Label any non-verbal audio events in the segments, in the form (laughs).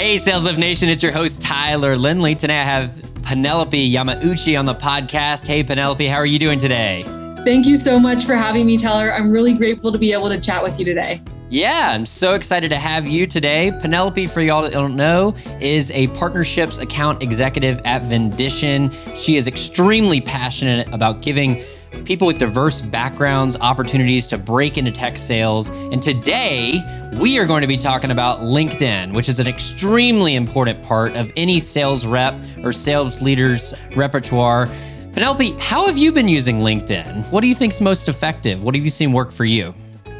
Hey, Sales Lift Nation, it's your host, Tyler Lindley. Today I have Penelope Yamauchi on the podcast. Hey, Penelope, how are you doing today? Thank you so much for having me, Tyler. I'm really grateful to be able to chat with you today. Yeah, I'm so excited to have you today. Penelope, for y'all that don't know, is a partnerships account executive at Vendition. She is extremely passionate about giving people with diverse backgrounds opportunities to break into tech sales. And today, we are going to be talking about LinkedIn, which is an extremely important part of any sales rep or sales leader's repertoire. Penelope, how have you been using LinkedIn? What do you think's most effective? What have you seen work for you?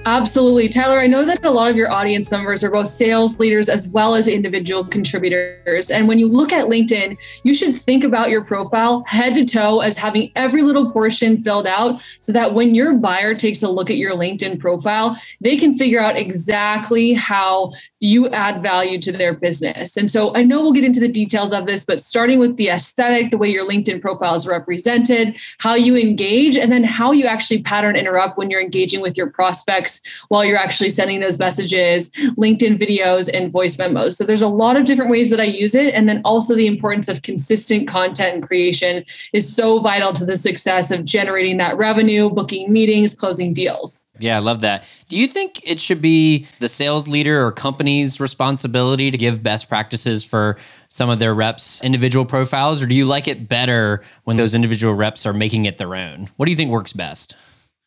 Absolutely. Tyler, I know that a lot of your audience members are both sales leaders as well as individual contributors. And when you look at LinkedIn, you should think about your profile head to toe as having every little portion filled out so that when your buyer takes a look at your LinkedIn profile, they can figure out exactly how you add value to their business. And so I know we'll get into the details of this, but starting with the aesthetic, the way your LinkedIn profile is represented, how you engage, and then how you actually pattern interrupt when you're engaging with your prospects while you're actually sending those messages, LinkedIn videos, and voice memos. So there's a lot of different ways that I use it. And then also the importance of consistent content and creation is so vital to the success of generating that revenue, booking meetings, closing deals. Yeah, I love that. Do you think it should be the sales leader or company's responsibility to give best practices for some of their reps' individual profiles, or do you like it better when those individual reps are making it their own? What do you think works best?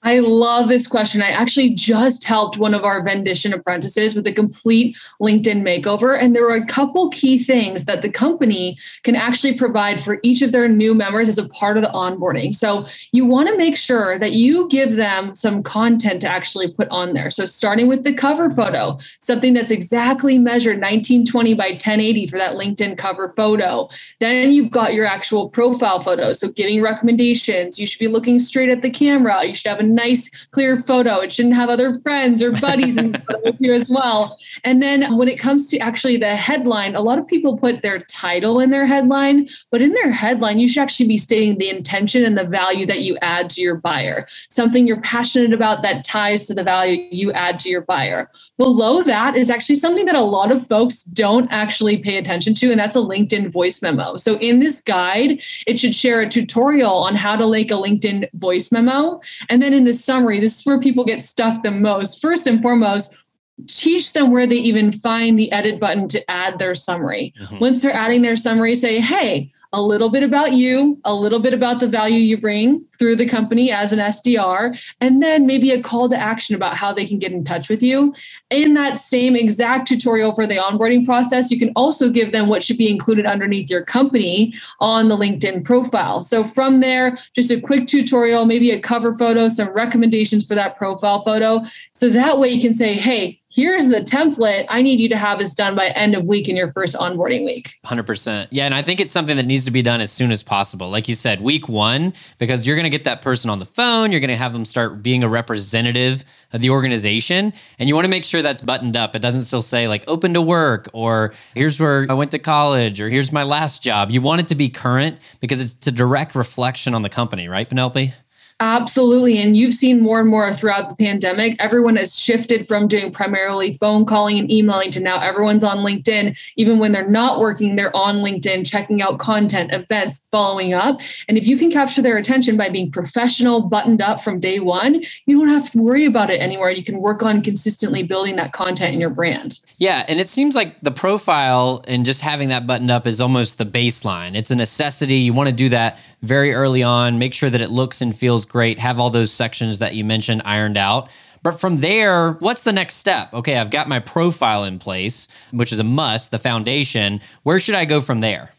I love this question. I actually just helped one of our Vendition apprentices with a complete LinkedIn makeover. And there were a couple key things that the company can actually provide for each of their new members as a part of the onboarding. So you want to make sure that you give them some content to actually put on there. So starting with the cover photo, something that's exactly measured 1920 by 1080 for that LinkedIn cover photo. Then you've got your actual profile photo. So giving recommendations, you should be looking straight at the camera. You should have a nice, clear photo. It shouldn't have other friends or buddies in (laughs) here as well. And then when it comes to actually the headline, a lot of people put their title in their headline, but in their headline, you should actually be stating the intention and the value that you add to your buyer, something you're passionate about that ties to the value you add to your buyer. Below that is actually something that a lot of folks don't actually pay attention to, and that's a LinkedIn voice memo. So in this guide, it should share a tutorial on how to make a LinkedIn voice memo. And then in in the summary, this is where people get stuck the most. First and foremost, teach them where they even find the edit button to add their summary. Mm-hmm. Once they're adding their summary, say, hey, a little bit about you, a little bit about the value you bring through the company as an SDR, and then maybe a call to action about how they can get in touch with you. In that same exact tutorial for the onboarding process, you can also give them what should be included underneath your company on the LinkedIn profile. So from there, just a quick tutorial, maybe a cover photo, some recommendations for that profile photo. So that way you can say, hey, here's the template i need you to have this done by end of week in your first onboarding week. 100% yeah and i think it's something that needs to be done as soon as possible. Like you said week one because you're going to get that person on the phone you're going to have them start being a representative of the organization and you want to make sure that's buttoned up. It doesn't still say like open to work or here's where i went to college or here's my last job. You want it to be current because it's a direct reflection on the company right penelope Absolutely. And you've seen more and more throughout the pandemic. Everyone has shifted from doing primarily phone calling and emailing to now everyone's on LinkedIn. Even when they're not working, they're on LinkedIn, checking out content, events, following up. And if you can capture their attention by being professional, buttoned up from day one, you don't have to worry about it anymore. You can work on consistently building that content in your brand. Yeah. And it seems like the profile and just having that buttoned up is almost the baseline. It's a necessity. You want to do that very early on, make sure that it looks and feels great, have all those sections that you mentioned ironed out. But from there, what's the next step? Okay, I've got my profile in place, which is a must, the foundation. Where should I go from there?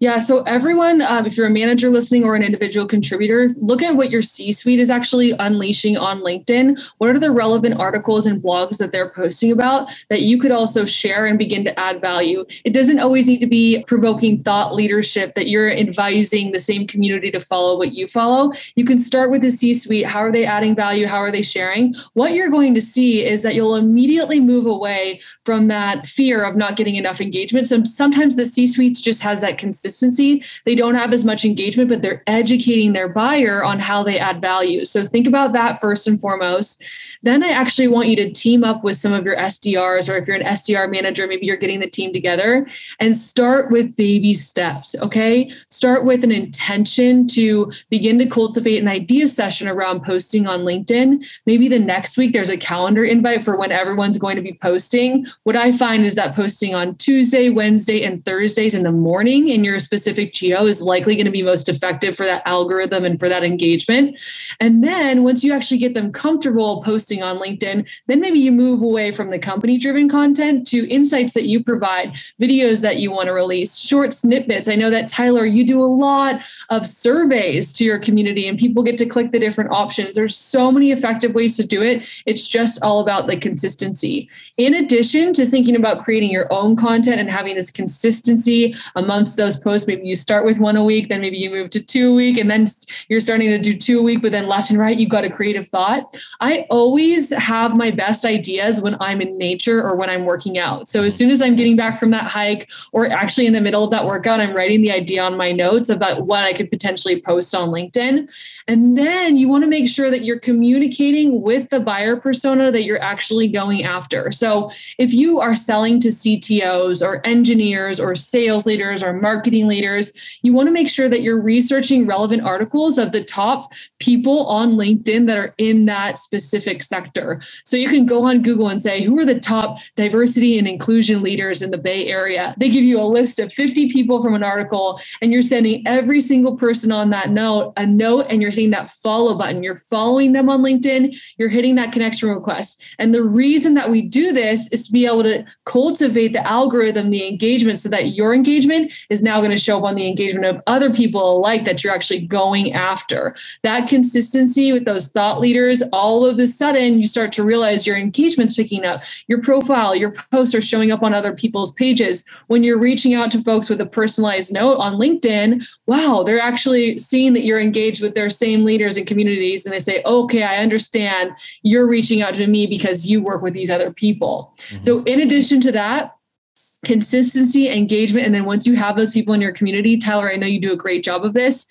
Yeah. So, everyone, um, if you're a manager listening or an individual contributor, look at what your C suite is actually unleashing on LinkedIn. What are the relevant articles and blogs that they're posting about that you could also share and begin to add value? It doesn't always need to be provoking thought leadership that you're advising the same community to follow what you follow. You can start with the C suite. How are they adding value? How are they sharing? What you're going to see is that you'll immediately move away from that fear of not getting enough engagement. So, sometimes the C suite just has that consistency, they don't have as much engagement, but they're educating their buyer on how they add value. So think about that first and foremost. Then I actually want you to team up with some of your SDRs, or if you're an SDR manager, maybe you're getting the team together and start with baby steps. Okay. Start with an intention to begin to cultivate an idea session around posting on LinkedIn. Maybe the next week there's a calendar invite for when everyone's going to be posting. What I find is that posting on Tuesday, Wednesday, and Thursdays in the morning in your specific geo is likely going to be most effective for that algorithm and for that engagement. And then once you actually get them comfortable posting, posting on LinkedIn, then maybe you move away from the company driven content to insights that you provide, videos that you want to release, short snippets. I know that Tyler, you do a lot of surveys to your community and people get to click the different options. There's so many effective ways to do it. It's just all about the consistency. In addition to thinking about creating your own content and having this consistency amongst those posts, maybe you start with one a week, then maybe you move to two a week, and then you're starting to do two a week, but then left and right, you've got a creative thought. I always always have my best ideas when I'm in nature or when I'm working out. So as mm-hmm. soon as I'm getting back from that hike or actually in the middle of that workout, I'm writing the idea on my notes about what I could potentially post on LinkedIn. And then you want to make sure that you're communicating with the buyer persona that you're actually going after. So if you are selling to CTOs or engineers or sales leaders or marketing leaders, you want to make sure that you're researching relevant articles of the top people on LinkedIn that are in that specific sector. So you can go on Google and say, who are the top diversity and inclusion leaders in the Bay Area? They give you a list of 50 people from an article, and you're sending every single person on that note a note, and you're hitting that follow button. You're following them on LinkedIn, you're hitting that connection request. And the reason that we do this is to be able to cultivate the algorithm, the engagement, so that your engagement is now going to show up on the engagement of other people alike that you're actually going after. That consistency with those thought leaders, all of a sudden, you start to realize your engagement's picking up, your profile, your posts are showing up on other people's pages. When you're reaching out to folks with a personalized note on LinkedIn, wow, they're actually seeing that you're engaged with their same leaders and communities. And they say, okay, I understand you're reaching out to me because you work with these other people. Mm-hmm. So, in addition to that, consistency, engagement, and then once you have those people in your community, Tyler, I know you do a great job of this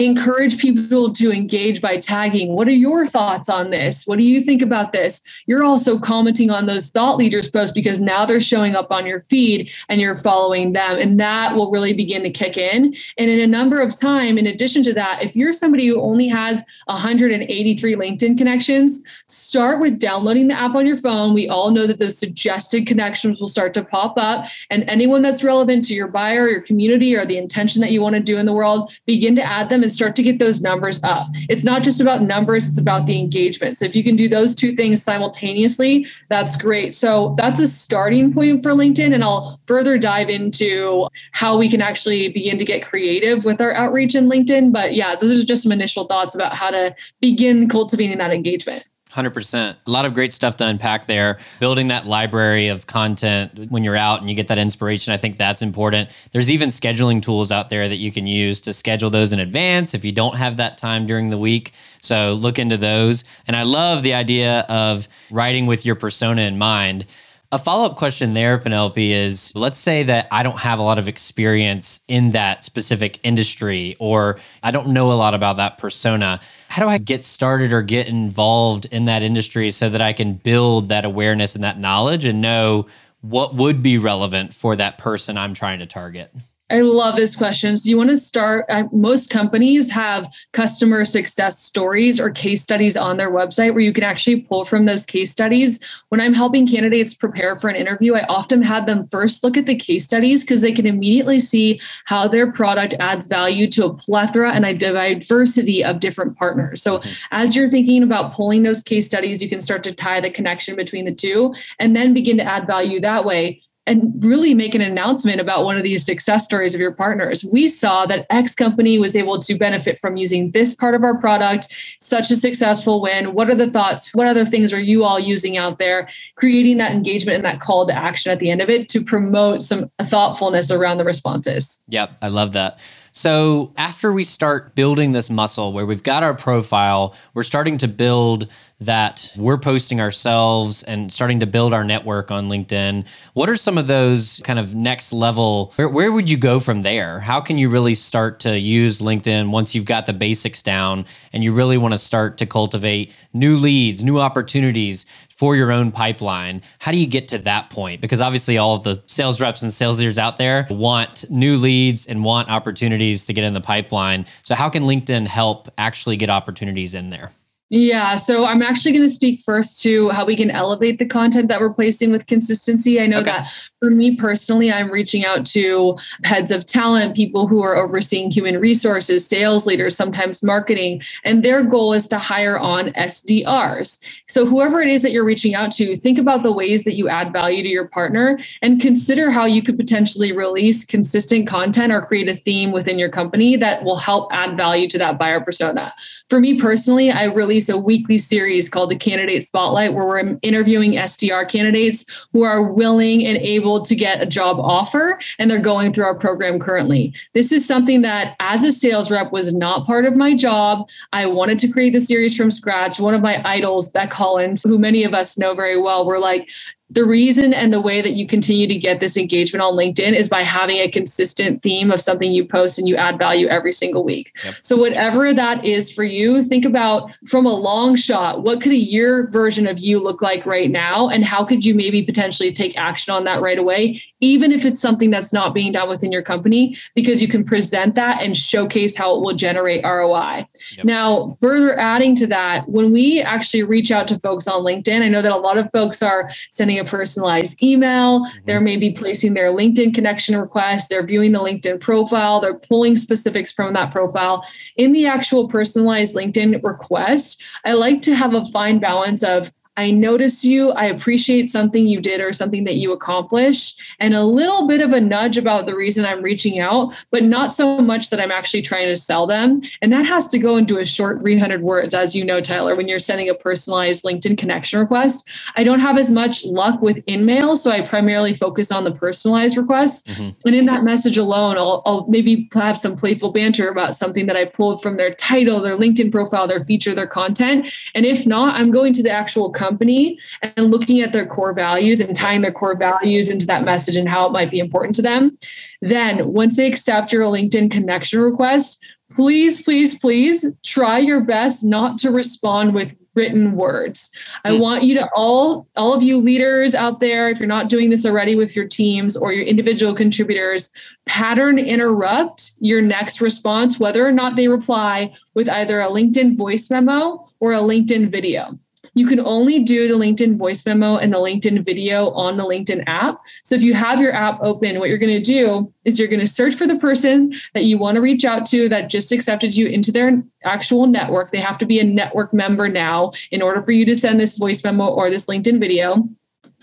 encourage people to engage by tagging. What are your thoughts on this? What do you think about this? You're also commenting on those thought leaders posts because now they're showing up on your feed and you're following them and that will really begin to kick in. And in a number of time in addition to that if you're somebody who only has 183 linkedin connections start with downloading the app on your phone. We all know that those suggested connections will start to pop up and anyone that's relevant to your buyer your community or the intention that you want to do in the world begin to add them and start to get those numbers up. It's not just about numbers, it's about the engagement. So if you can do those two things simultaneously, that's great. So that's a starting point for LinkedIn. And I'll further dive into how we can actually begin to get creative with our outreach in LinkedIn. But yeah, those are just some initial thoughts about how to begin cultivating that engagement. 100%. A lot of great stuff to unpack there. Building that library of content when you're out and you get that inspiration, I think that's important. There's even scheduling tools out there that you can use to schedule those in advance if you don't have that time during the week. So look into those. And I love the idea of writing with your persona in mind. A follow up question there, Penelope, is let's say that I don't have a lot of experience in that specific industry or I don't know a lot about that persona. How do I get started or get involved in that industry so that I can build that awareness and that knowledge and know what would be relevant for that person I'm trying to target? I love this question. So, you want to start? Uh, most companies have customer success stories or case studies on their website where you can actually pull from those case studies. When I'm helping candidates prepare for an interview, I often have them first look at the case studies because they can immediately see how their product adds value to a plethora and a diversity of different partners. So, mm-hmm. as you're thinking about pulling those case studies, you can start to tie the connection between the two and then begin to add value that way and really make an announcement about one of these success stories of your partners. We saw that X company was able to benefit from using this part of our product, such a successful win. What are the thoughts? What other things are you all using out there? Creating that engagement and that call to action at the end of it to promote some thoughtfulness around the responses. Yep, I love that. So, after we start building this muscle where we've got our profile, we're starting to build that we're posting ourselves and starting to build our network on LinkedIn. What are some of those kind of next level? Where, where would you go from there? How can you really start to use LinkedIn once you've got the basics down and you really want to start to cultivate new leads, new opportunities? For your own pipeline. How do you get to that point? Because obviously, all of the sales reps and sales leaders out there want new leads and want opportunities to get in the pipeline. So, how can LinkedIn help actually get opportunities in there? Yeah, so I'm actually going to speak first to how we can elevate the content that we're placing with consistency. I know okay. that for me personally, I'm reaching out to heads of talent, people who are overseeing human resources, sales leaders, sometimes marketing, and their goal is to hire on SDRs. So, whoever it is that you're reaching out to, think about the ways that you add value to your partner and consider how you could potentially release consistent content or create a theme within your company that will help add value to that buyer persona. For me personally, I release a weekly series called the Candidate Spotlight where we're interviewing SDR candidates who are willing and able to get a job offer and they're going through our program currently. This is something that as a sales rep was not part of my job. I wanted to create the series from scratch. One of my idols, Becc Holland, who many of us know very well, were like, the reason and the way that you continue to get this engagement on LinkedIn is by having a consistent theme of something you post and you add value every single week. Yep. So, whatever that is for you, think about from a long shot what could a year version of you look like right now? And how could you maybe potentially take action on that right away, even if it's something that's not being done within your company, because you can present that and showcase how it will generate ROI. Yep. Now, further adding to that, when we actually reach out to folks on LinkedIn, I know that a lot of folks are sending a personalized email. Mm-hmm. They're maybe placing their LinkedIn connection request. They're viewing the LinkedIn profile. They're pulling specifics from that profile. In the actual personalized LinkedIn request, I like to have a fine balance of I notice you, I appreciate something you did or something that you accomplished, and a little bit of a nudge about the reason I'm reaching out, but not so much that I'm actually trying to sell them. And that has to go into a short 300 words, as you know, Tyler, when you're sending a personalized LinkedIn connection request. I don't have as much luck with InMail, so I primarily focus on the personalized requests. Mm-hmm. And in that message alone, I'll, I'll maybe have some playful banter about something that I pulled from their title, their LinkedIn profile, their feature, their content. And if not, I'm going to the actual company and looking at their core values and tying their core values into that message and how it might be important to them. Then, once they accept your LinkedIn connection request, please, please, please try your best not to respond with written words. I hmm. want you to all all of you leaders out there if you're not doing this already with your teams or your individual contributors, pattern interrupt your next response whether or not they reply with either a LinkedIn voice memo or a LinkedIn video you can only do the LinkedIn voice memo and the LinkedIn video on the LinkedIn app. So if you have your app open, what you're going to do is you're going to search for the person that you want to reach out to that just accepted you into their actual network. They have to be a network member now in order for you to send this voice memo or this LinkedIn video.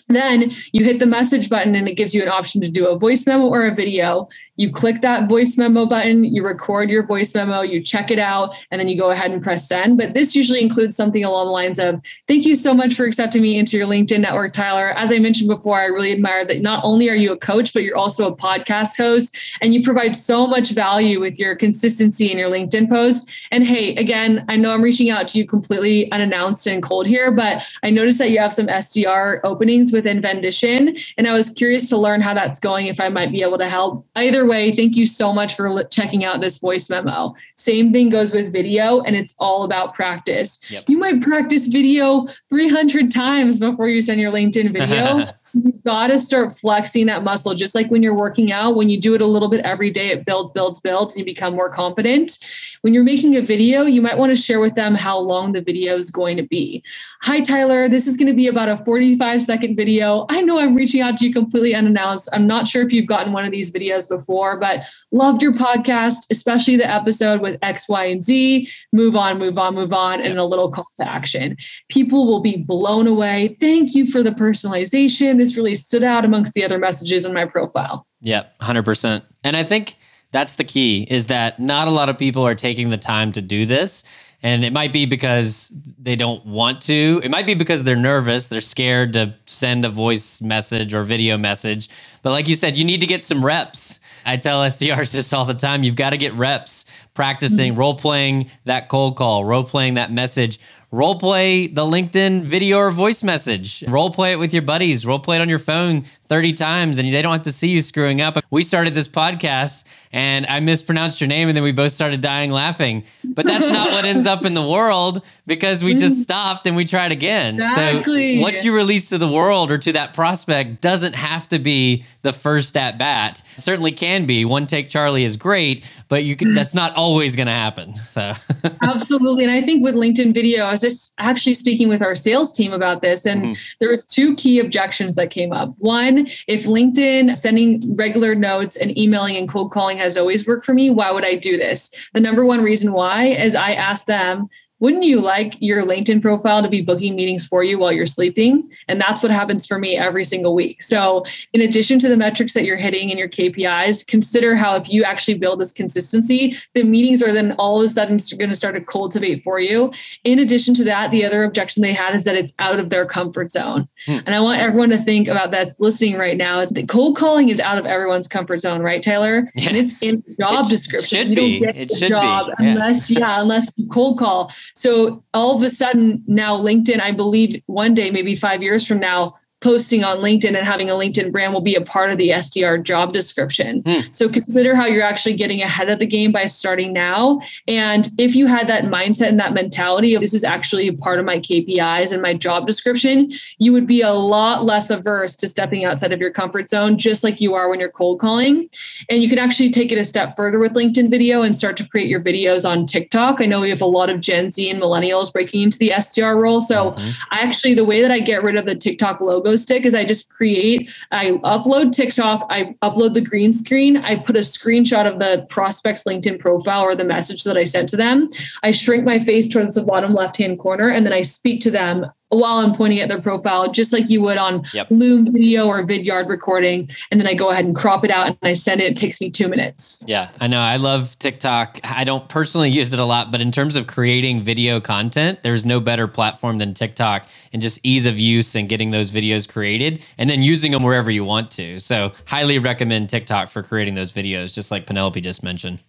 Then you hit the message button and it gives you an option to do a voice memo or a video you click that voice memo button, you record your voice memo, you check it out, and then you go ahead and press send. But this usually includes something along the lines of Thank you so much for accepting me into your LinkedIn network, Tyler. As I mentioned before, I really admire that not only are you a coach, but you're also a podcast host, and you provide so much value with your consistency in your LinkedIn posts. And hey, again, I know I'm reaching out to you completely unannounced and cold here, but I noticed that you have some SDR openings within Vendition, and I was curious to learn how that's going, if I might be able to help either way, thank you so much for checking out this voice memo. Same thing goes with video, and it's all about practice. Yep. You might practice video 300 times before you send your LinkedIn video. (laughs) you got to start flexing that muscle just like when you're working out when you do it a little bit every day it builds builds builds and you become more confident. When you're making a video you might want to share with them how long the video is going to be. Hi tyler this is going to be about a 45 second video. I know i'm reaching out to you completely unannounced. I'm not sure if you've gotten one of these videos before but loved your podcast especially the episode with x y and z. Move on move on move on and a little call to action. People will be blown away. Thank you for the personalization this really stood out amongst the other messages in my profile. Yep, 100%. And I think that's the key is that not a lot of people are taking the time to do this. And it might be because they don't want to. It might be because they're nervous. They're scared to send a voice message or video message. But like you said, you need to get some reps I tell SDRs this all the time. You've got to get reps practicing, mm-hmm. role playing that cold call, role playing that message, role play the LinkedIn video or voice message, role play it with your buddies, role play it on your phone 30 times, and they don't have to see you screwing up. We started this podcast and I mispronounced your name, and then we both started dying laughing. But that's not what ends up in the world because we just (laughs) stopped and we tried again. Exactly. So what you release to the world or to that prospect doesn't have to be the first at bat. It certainly can be. One take Charlie is great, but you can that's not always going to happen. So (laughs) Absolutely. And I think with LinkedIn video, I was just actually speaking with our sales team about this and mm-hmm. there was two key objections that came up. One, if LinkedIn sending regular notes and emailing and cold calling has always worked for me, why would I do this? The number one reason why is I asked them wouldn't you like your LinkedIn profile to be booking meetings for you while you're sleeping? And that's what happens for me every single week. So, in addition to the metrics that you're hitting in your KPIs, consider how if you actually build this consistency, the meetings are then all of a sudden going to start to cultivate for you. In addition to that, the other objection they had is that it's out of their comfort zone. Hmm. And I want everyone to think about that listening right now. It's that cold calling is out of everyone's comfort zone, right, Taylor? Yeah. And it's in job it description. Should be. It should be. Yeah. Unless, yeah, unless you cold call. So all of a sudden now LinkedIn, I believe one day, maybe five years from now, posting on LinkedIn and having a LinkedIn brand will be a part of the SDR job description. Mm. So consider how you're actually getting ahead of the game by starting now. And if you had that mindset and that mentality of this is actually a part of my KPIs and my job description, you would be a lot less averse to stepping outside of your comfort zone, just like you are when you're cold calling. And you can actually take it a step further with LinkedIn video and start to create your videos on TikTok. I know we have a lot of Gen Z and millennials breaking into the SDR role. So mm-hmm. I actually, the way that I get rid of the TikTok logo logo stick is I just create, I upload TikTok, I upload the green screen, I put a screenshot of the prospect's LinkedIn profile or the message that I sent to them. I shrink my face towards the bottom left hand corner and then I speak to them while I'm pointing at their profile, just like you would on yep. Loom video or Vidyard recording. And then I go ahead and crop it out and I send it. It takes me two minutes. Yeah, I know. I love TikTok. I don't personally use it a lot, but in terms of creating video content, there's no better platform than TikTok and just ease of use and getting those videos created and then using them wherever you want to. So, highly recommend TikTok for creating those videos, just like Penelope just mentioned.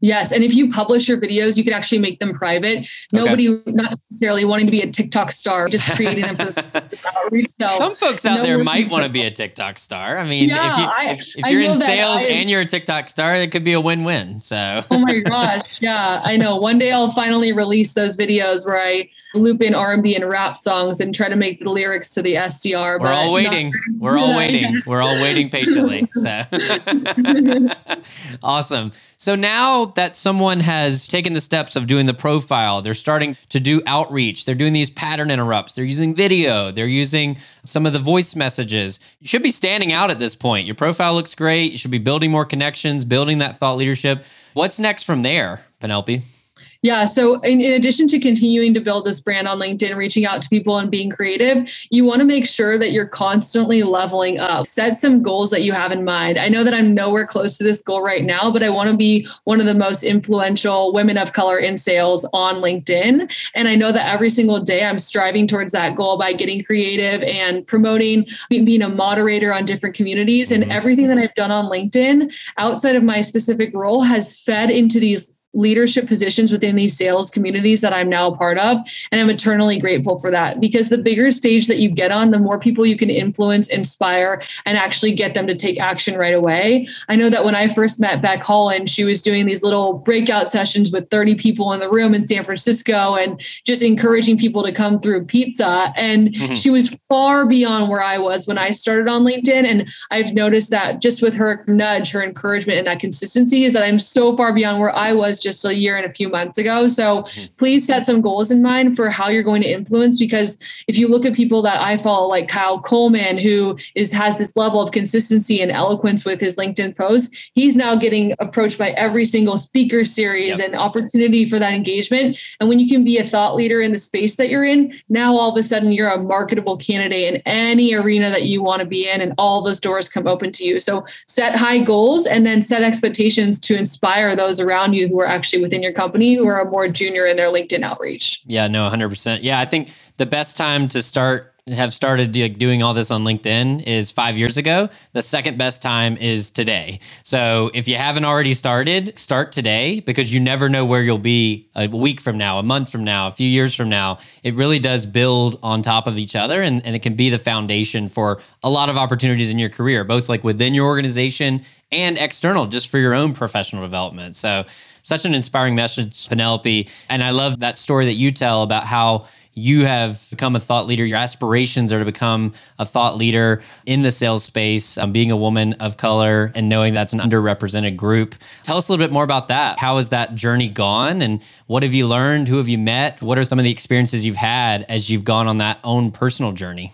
Yes. And if you publish your videos, you can actually make them private. Nobody, okay. not necessarily wanting to be a TikTok star, just creating them for (laughs) outreach. So Some folks out no there might want to be a (laughs) TikTok star. I mean, yeah, if, you, you're in sales I, and you're a TikTok star, it could be a win win. So, oh my (laughs) gosh. Yeah. I know. One day I'll finally release those videos where I loop in R&B and rap songs and try to make the lyrics to the SDR. We're all waiting. We're all waiting. We're all waiting patiently. So, awesome. So now that someone has taken the steps of doing the profile, they're starting to do outreach, they're doing these pattern interrupts, they're using video, they're using some of the voice messages. You should be standing out at this point. Your profile looks great. You should be building more connections, building that thought leadership. What's next from there, Penelope? Yeah. So, in, in, addition to continuing to build this brand on LinkedIn, reaching out to people and being creative, you want to make sure that you're constantly leveling up. Set some goals that you have in mind. I know that I'm nowhere close to this goal right now, but I want to be one of the most influential women of color in sales on LinkedIn. And I know that every single day I'm striving towards that goal by getting creative and promoting, being a moderator on different communities. And mm-hmm. everything that I've done on LinkedIn outside of my specific role has fed into these leadership positions within these sales communities that I'm now a part of. And I'm eternally grateful for that because the bigger stage that you get on, the more people you can influence, inspire, and actually get them to take action right away. I know that when I first met Becc Holland, she was doing these little breakout sessions with 30 people in the room in San Francisco and just encouraging people to come through pizza. And mm-hmm. she was far beyond where I was when I started on LinkedIn. And I've noticed that just with her nudge, her encouragement, and that consistency is that I'm so far beyond where I was just a year and a few months ago. So mm-hmm. please set some goals in mind for how you're going to influence because if you look at people that I follow, like Kyle Coleman, who is has this level of consistency and eloquence with his LinkedIn posts, he's now getting approached by every single speaker series yep. and opportunity for that engagement. And when you can be a thought leader in the space that you're in, now all of a sudden you're a marketable candidate in any arena that you want to be in, and all those doors come open to you. So set high goals and then set expectations to inspire those around you who are actually within your company who are more junior in their LinkedIn outreach. Yeah, no, 100%. Yeah, I think the best time to start have started like, doing all this on LinkedIn is five years ago. The second best time is today. So if you haven't already started, start today because you never know where you'll be a week from now, a month from now, a few years from now. It really does build on top of each other and, and it can be the foundation for a lot of opportunities in your career, both like within your organization and external, just for your own professional development. So such an inspiring message, Penelope. And I love that story that you tell about how you have become a thought leader. Your aspirations are to become a thought leader in the sales space, um, being a woman of color and knowing that's an underrepresented group. Tell us a little bit more about that. How has that journey gone and what have you learned? Who have you met? What are some of the experiences you've had as you've gone on that own personal journey?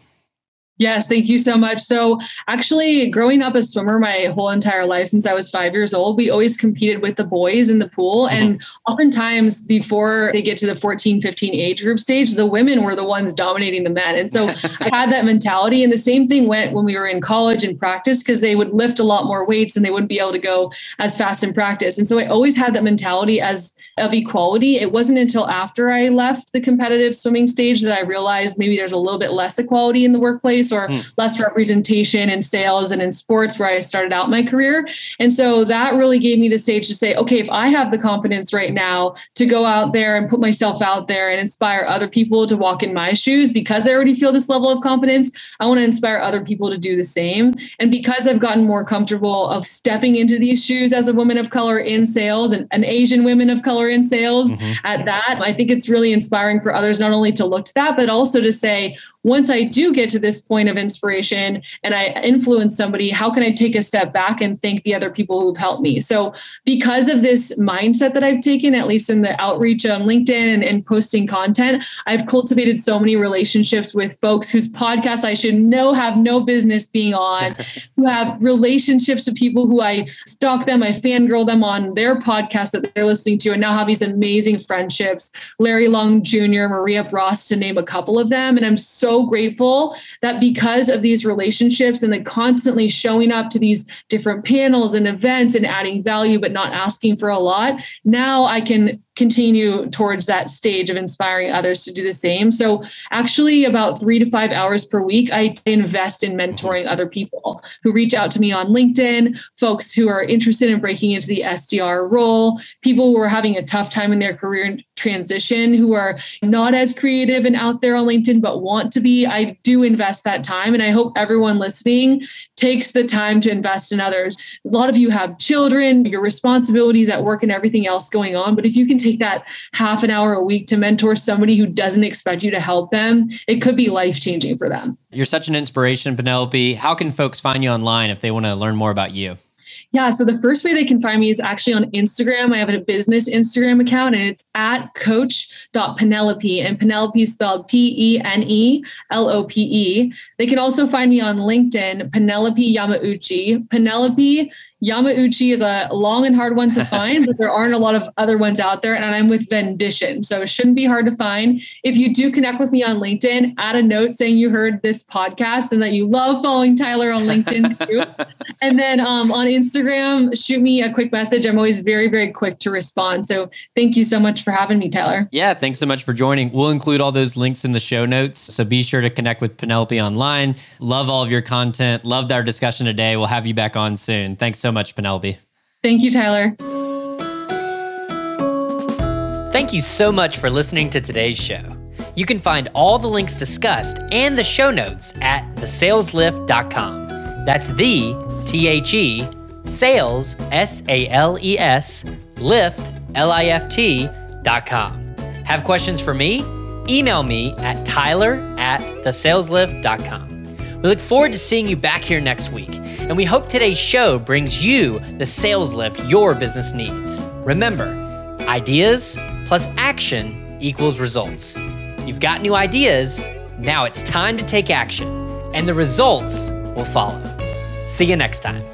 Yes, thank you so much. So, actually, growing up a swimmer my whole entire life since I was five years old, we always competed with the boys in the pool. Mm-hmm. And oftentimes, before they get to the 14, 15 age group stage, the women were the ones dominating the men. And so, (laughs) I had that mentality. And the same thing went when we were in college and practice because they would lift a lot more weights and they wouldn't be able to go as fast in practice. And so, I always had that mentality as of equality. It wasn't until after I left the competitive swimming stage that I realized maybe there's a little bit less equality in the workplace or mm. less representation in sales and in sports where I started out my career. And so that really gave me the stage to say, okay, if I have the confidence right now to go out there and put myself out there and inspire other people to walk in my shoes because I already feel this level of confidence, I want to inspire other people to do the same. And because I've gotten more comfortable of stepping into these shoes as a woman of color in sales and an Asian women of color in sales mm-hmm. at that, I think it's really inspiring for others not only to look to that, but also to say, once I do get to this point of inspiration and I influence somebody, how can I take a step back and thank the other people who've helped me? So, because of this mindset that I've taken, at least in the outreach on LinkedIn and, and posting content, I've cultivated so many relationships with folks whose podcasts I should know have no business being on, (laughs) who have relationships with people who I stalk them, I fangirl them on their podcast that they're listening to, and now have these amazing friendships. Larry Long Jr., Maria Bross, to name a couple of them. And I'm so so grateful that because of these relationships and the constantly showing up to these different panels and events and adding value, but not asking for a lot, now I can continue towards that stage of inspiring others to do the same. So, actually, about three to five hours per week, I invest in mentoring other people who reach out to me on LinkedIn, folks who are interested in breaking into the SDR role, people who are having a tough time in their career transition, who are not as creative and out there on LinkedIn, but want to be. I do invest that time. And I hope everyone listening takes the time to invest in others. A lot of you have children, your responsibilities at work, and everything else going on. But if you can take that half an hour a week to mentor somebody who doesn't expect you to help them, it could be life changing for them. You're such an inspiration, Penelope. How can folks find you online if they want to learn more about you? Yeah. So the first way they can find me is actually on Instagram. I have a business Instagram account and it's at coach.penelope and Penelope spelled P E N E L O P E. They can also find me on LinkedIn, Penelope Yamauchi. Penelope Yamauchi is a long and hard one to (laughs) find, but there aren't a lot of other ones out there. And I'm with Vendition. So it shouldn't be hard to find. If you do connect with me on LinkedIn, add a note saying you heard this podcast and that you love following Tyler on LinkedIn (laughs) too. and then um, on Instagram, shoot me a quick message. I'm always very, very quick to respond. So thank you so much for having me, Tyler. Yeah, thanks so much for joining. We'll include all those links in the show notes. So be sure to connect with Penelope online. Love all of your content. Loved our discussion today. We'll have you back on soon. Thanks so much, Penelope. Thank you, Tyler. Thank you so much for listening to today's show. You can find all the links discussed and the show notes at thesaleslift.com. That's the T H E sales S A L E S lift L I F T dot com. Have questions for me? Email me at tyler at thesaleslift.com. We look forward to seeing you back here next week, and we hope today's show brings you the sales lift your business needs. Remember, ideas plus action equals results. You've got new ideas, now it's time to take action, and the results will follow. See you next time.